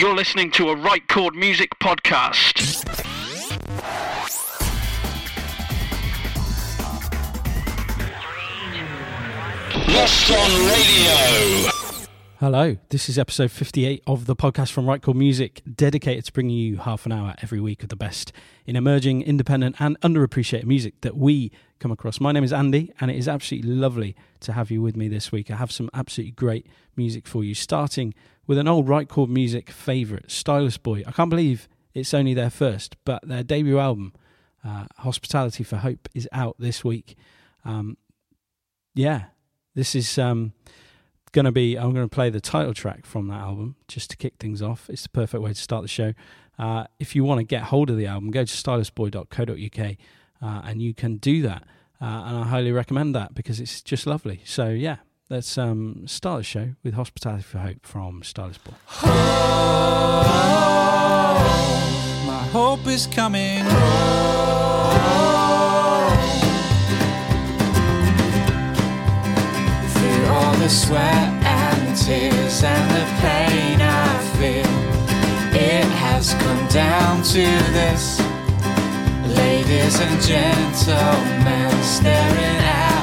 You're listening to a Right Chord Music podcast. Lost on Radio. Hello, this is episode 58 of the podcast from Right Chord Music, dedicated to bringing you half an hour every week of the best in emerging, independent, and underappreciated music that we come across. My name is Andy, and it is absolutely lovely to have you with me this week. I have some absolutely great music for you, starting with an old Right Chord Music favourite, Stylus Boy. I can't believe it's only their first, but their debut album, uh, Hospitality for Hope, is out this week. Um, yeah, this is. Um, going to be I'm going to play the title track from that album just to kick things off. It's the perfect way to start the show. Uh, if you want to get hold of the album, go to stylusboy.co.uk uh, and you can do that. Uh, and I highly recommend that because it's just lovely. So yeah, let's um, start the show with Hospitality for Hope from Stylus Boy. My hope is coming. Through all the sweat and the tears and the pain I feel, it has come down to this. Ladies and gentlemen staring at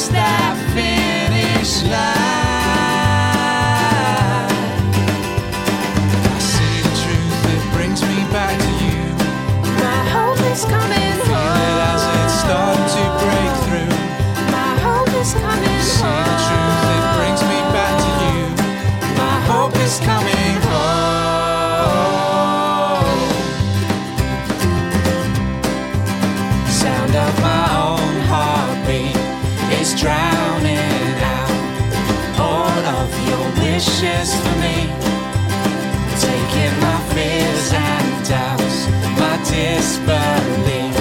across that finish line. Wishes for me. Taking my fears and doubts, my disbelief,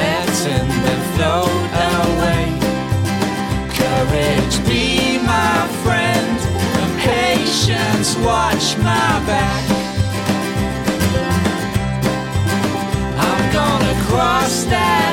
letting them float away. Courage be my friend, and patience watch my back. I'm gonna cross that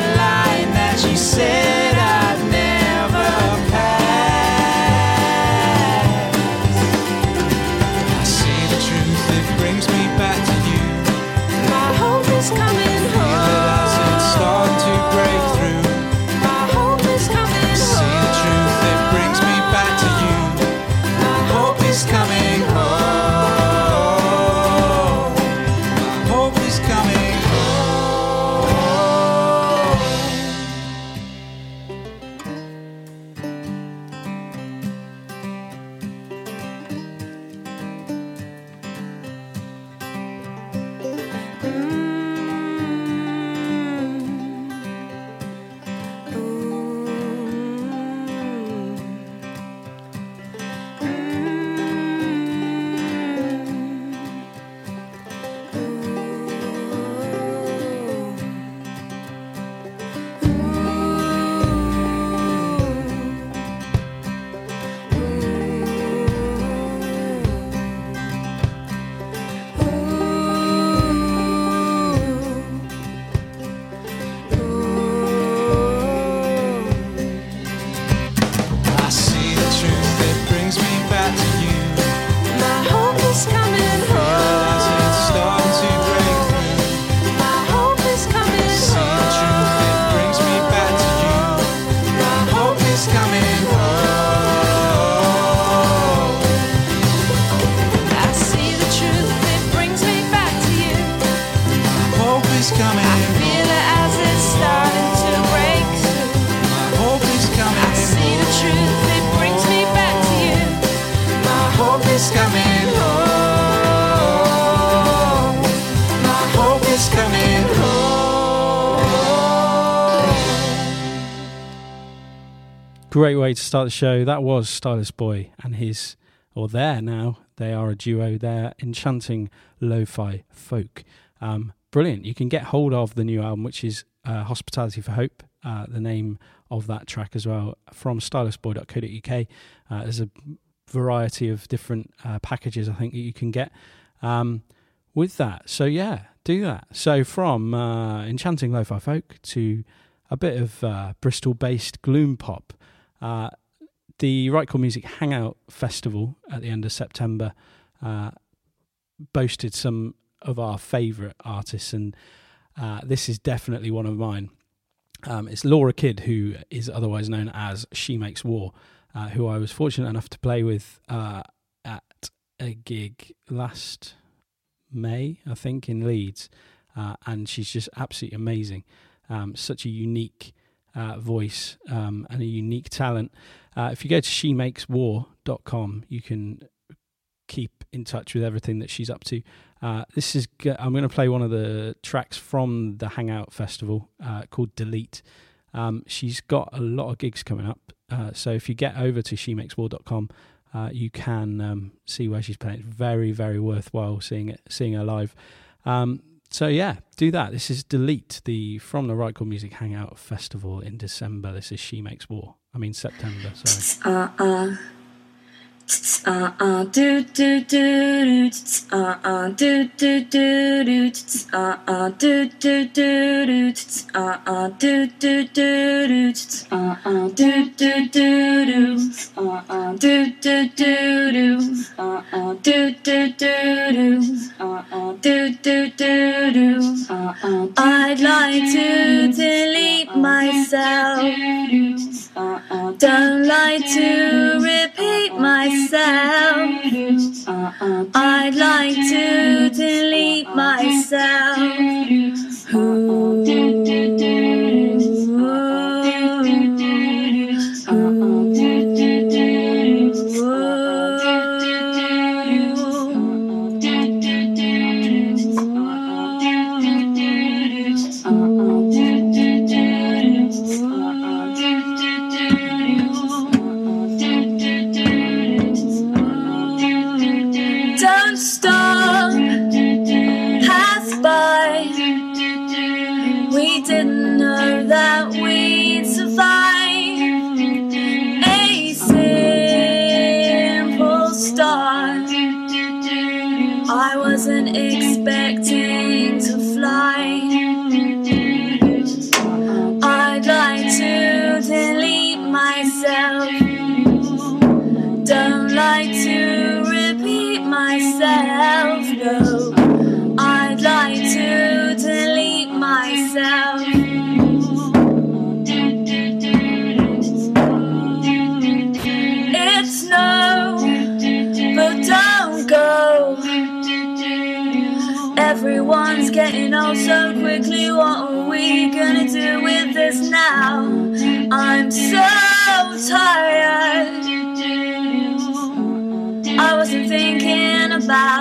Great way to start the show. That was Stylus Boy and his, or there now, they are a duo. They're enchanting lo fi folk. Um, brilliant. You can get hold of the new album, which is uh, Hospitality for Hope, uh, the name of that track as well, from stylusboy.co.uk. Uh, there's a variety of different uh, packages I think that you can get um, with that. So, yeah, do that. So, from uh, enchanting lo fi folk to a bit of uh, Bristol based gloom pop. Uh, the Right Chord Music Hangout Festival at the end of September uh, boasted some of our favourite artists, and uh, this is definitely one of mine. Um, it's Laura Kidd, who is otherwise known as She Makes War, uh, who I was fortunate enough to play with uh, at a gig last May, I think, in Leeds. Uh, and she's just absolutely amazing. Um, such a unique uh, voice um, and a unique talent. Uh, if you go to shemakeswar.com, you can keep in touch with everything that she's up to. Uh, this is g- I'm going to play one of the tracks from the Hangout Festival uh, called Delete. Um, she's got a lot of gigs coming up, uh, so if you get over to shemakeswar.com, uh, you can um, see where she's playing. It's very, very worthwhile seeing it, seeing her live. Um, so yeah, do that. This is Delete, the from the Right Chord Music Hangout Festival in December. This is She Makes War. I mean September. Sorry. uh uh uh uh do do do do uh uh do do do do uh uh do do do do uh uh do do do do uh uh do do do do uh uh do do do do uh uh do do do do uh uh do do do do uh uh I'd like to delete myself. Don't like to wasn't expecting Bye.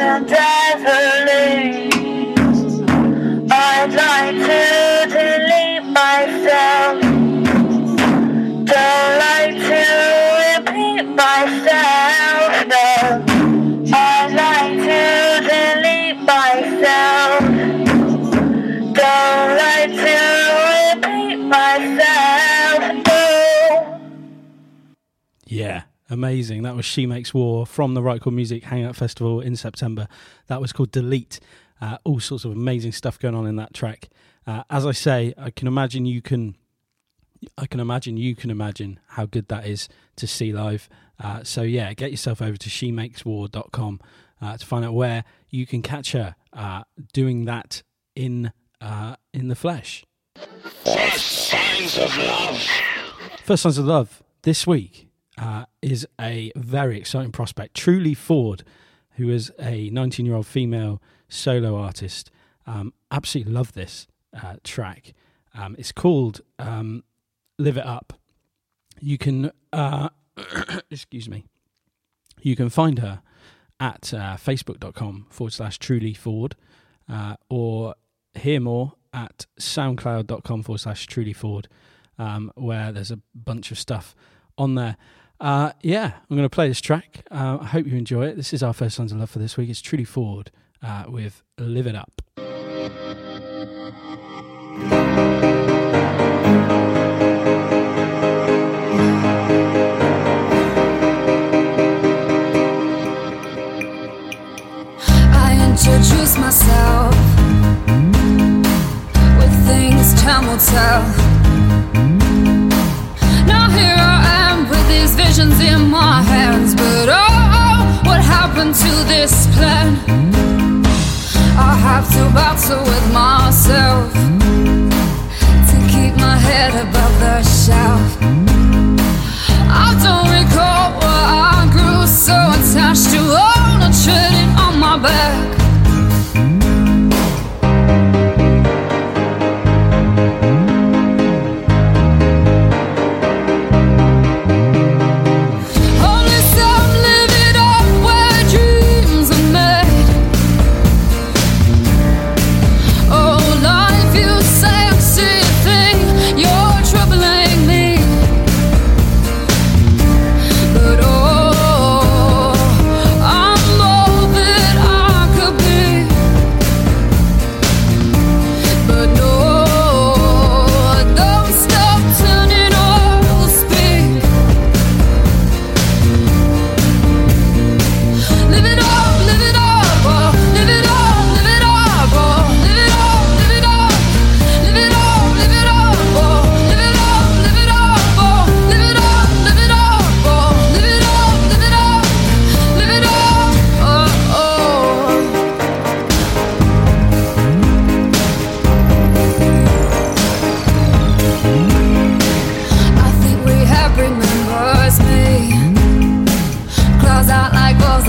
and drive her late. Amazing. That was She Makes War from the Right Chord Music Hangout Festival in September. That was called Delete. Uh, all sorts of amazing stuff going on in that track. Uh, as I say, I can imagine you can. I can imagine you can imagine how good that is to see live. Uh, so yeah, get yourself over to shemakeswar.com uh, to find out where you can catch her uh, doing that in uh, in the flesh. First signs of love. First Signs of Love this week uh, is a very exciting prospect. Truly Ford, who is a 19 year old female solo artist. Um, absolutely love this uh, track. Um, it's called um, Live It Up. You can, uh, excuse me, you can find her at uh, facebook.com forward slash truly Ford uh, or hear more at soundcloud.com forward slash truly Ford um, where there's a bunch of stuff on there. Uh, yeah, I'm going to play this track. Uh, I hope you enjoy it. This is our first Signs of Love for this week. It's Truly Ford uh, with Live It Up.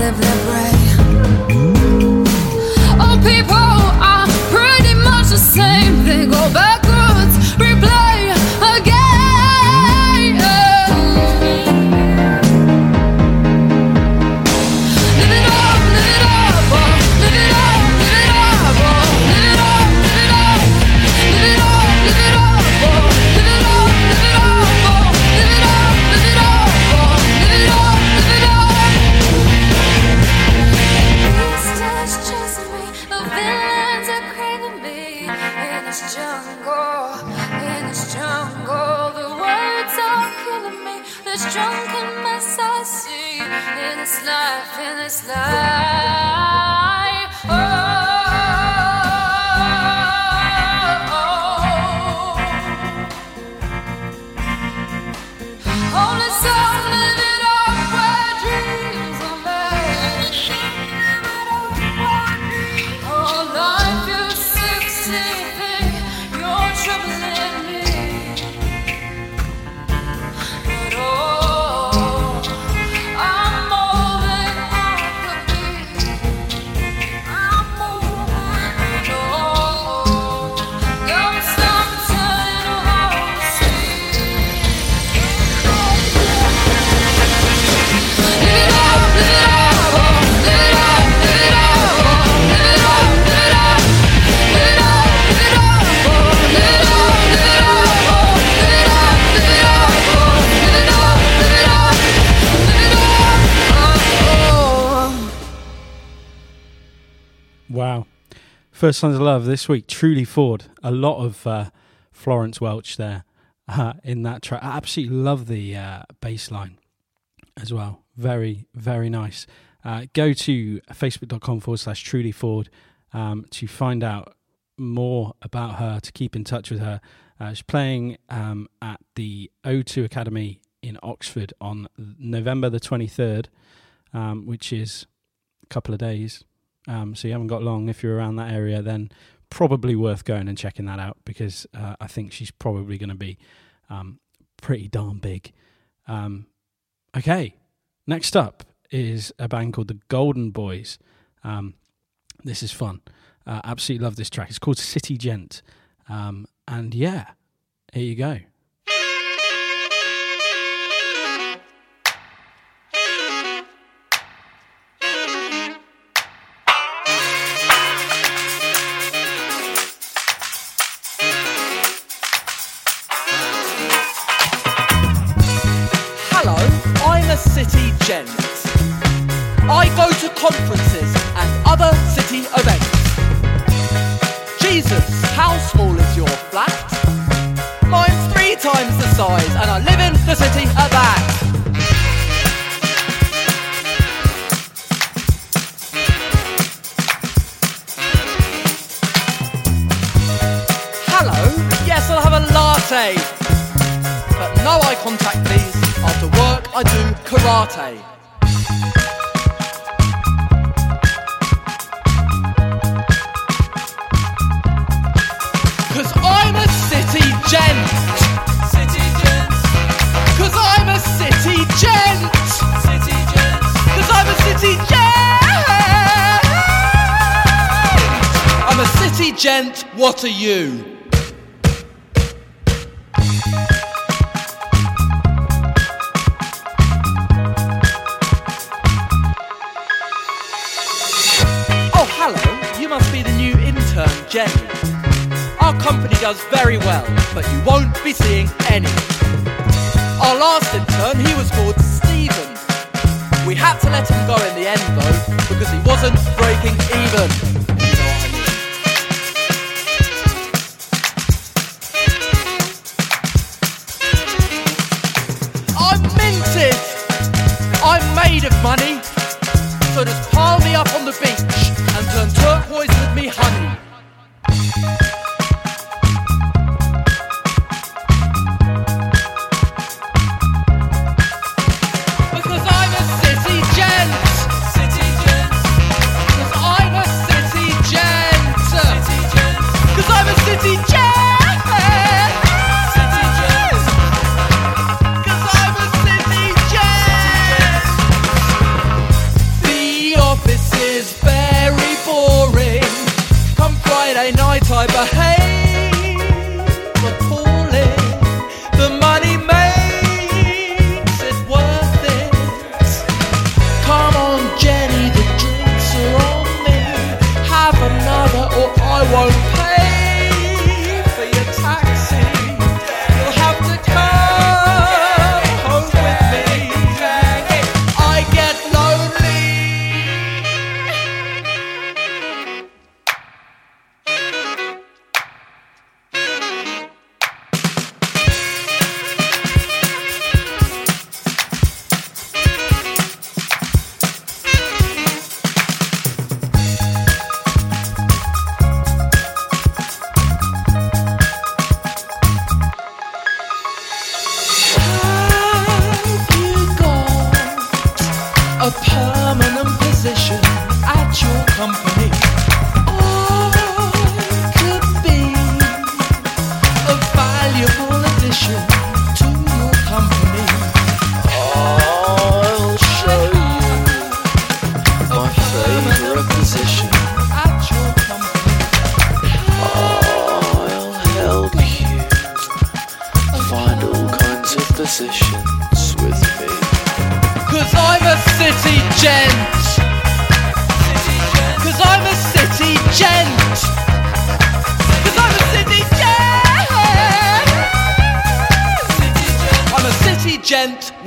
Like balls Wow. First Signs of Love this week, Truly Ford. A lot of uh, Florence Welch there uh, in that track. I absolutely love the uh, bass line as well. very, very nice. Uh, go to facebook.com forward slash truly Ford um, to find out more about her, to keep in touch with her. Uh, she's playing um, at the O2 Academy in Oxford on November the 23rd, um, which is a couple of days. Um, so you haven't got long. If you're around that area, then probably worth going and checking that out because uh, I think she's probably going to be um, pretty darn big. Um, okay, next up is a band called the Golden Boys. Um, this is fun. Uh, absolutely love this track. It's called City Gent. Um, and yeah, here you go. Gent. What are you? Oh, hello. You must be the new intern, Jenny. Our company does very well, but you won't be seeing any. Our last intern, he was called Stephen. We had to let him go in the end, though, because he wasn't breaking even. I'm minted! I'm made of money! So just pile me up on the beach and turn turquoise with me honey.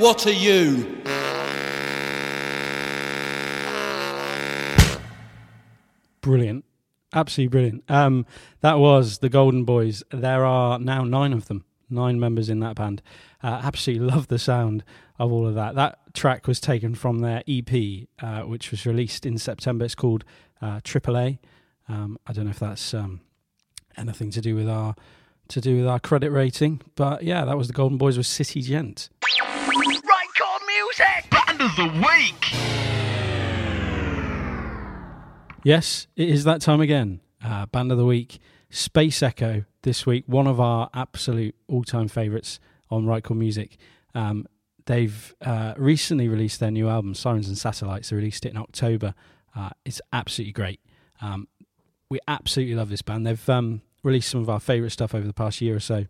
What are you? Brilliant. Absolutely brilliant. Um, that was the Golden Boys. There are now nine of them. nine members in that band. Uh, absolutely love the sound of all of that. That track was taken from their EP, uh, which was released in September. It's called uh, AAA. Um, I don't know if that's um, anything to do with our to do with our credit rating, but yeah, that was the Golden Boys with City Gent. Band of the week! Yes, it is that time again. Uh, band of the week, Space Echo. This week, one of our absolute all-time favourites on Right Chord Music. Um, they've uh, recently released their new album, Sirens and Satellites. They released it in October. Uh, it's absolutely great. Um, we absolutely love this band. They've um, released some of our favourite stuff over the past year or so.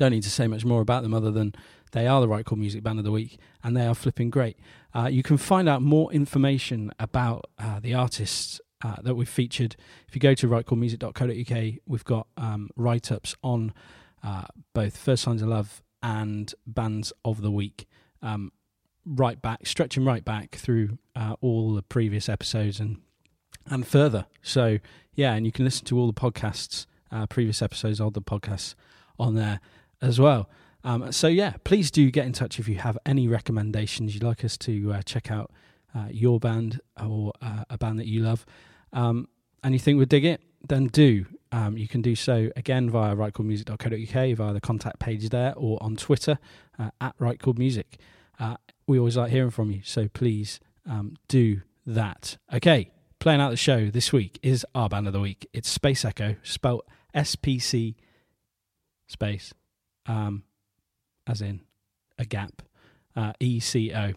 Don't need to say much more about them other than they are the Right Chord Music Band of the Week and they are flipping great. Uh, you can find out more information about uh, the artists uh, that we've featured. If you go to rightchordmusic.co.uk, we've got um, write ups on uh, both First Signs of Love and Bands of the Week. Um, right back, stretching right back through uh, all the previous episodes and and further. So yeah, and you can listen to all the podcasts, uh, previous episodes of the podcasts on there as well. Um, so yeah, please do get in touch if you have any recommendations you'd like us to uh, check out uh, your band or uh, a band that you love, um, and you think we'd dig it. Then do. Um, you can do so again via rightchordmusic.co.uk via the contact page there or on Twitter uh, at rightchordmusic. Uh, we always like hearing from you, so please um, do that. Okay, playing out the show this week is our band of the week. It's Space Echo, spelled S P C space, um, as in a gap, uh, E C O.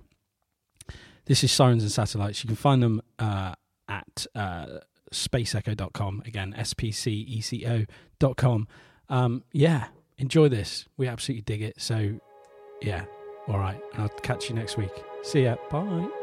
This is Sirens and Satellites. You can find them uh, at uh, spaceecho.com. Again, S P C E C O.com. Um, yeah, enjoy this. We absolutely dig it. So, yeah, all right. I'll catch you next week. See ya. Bye.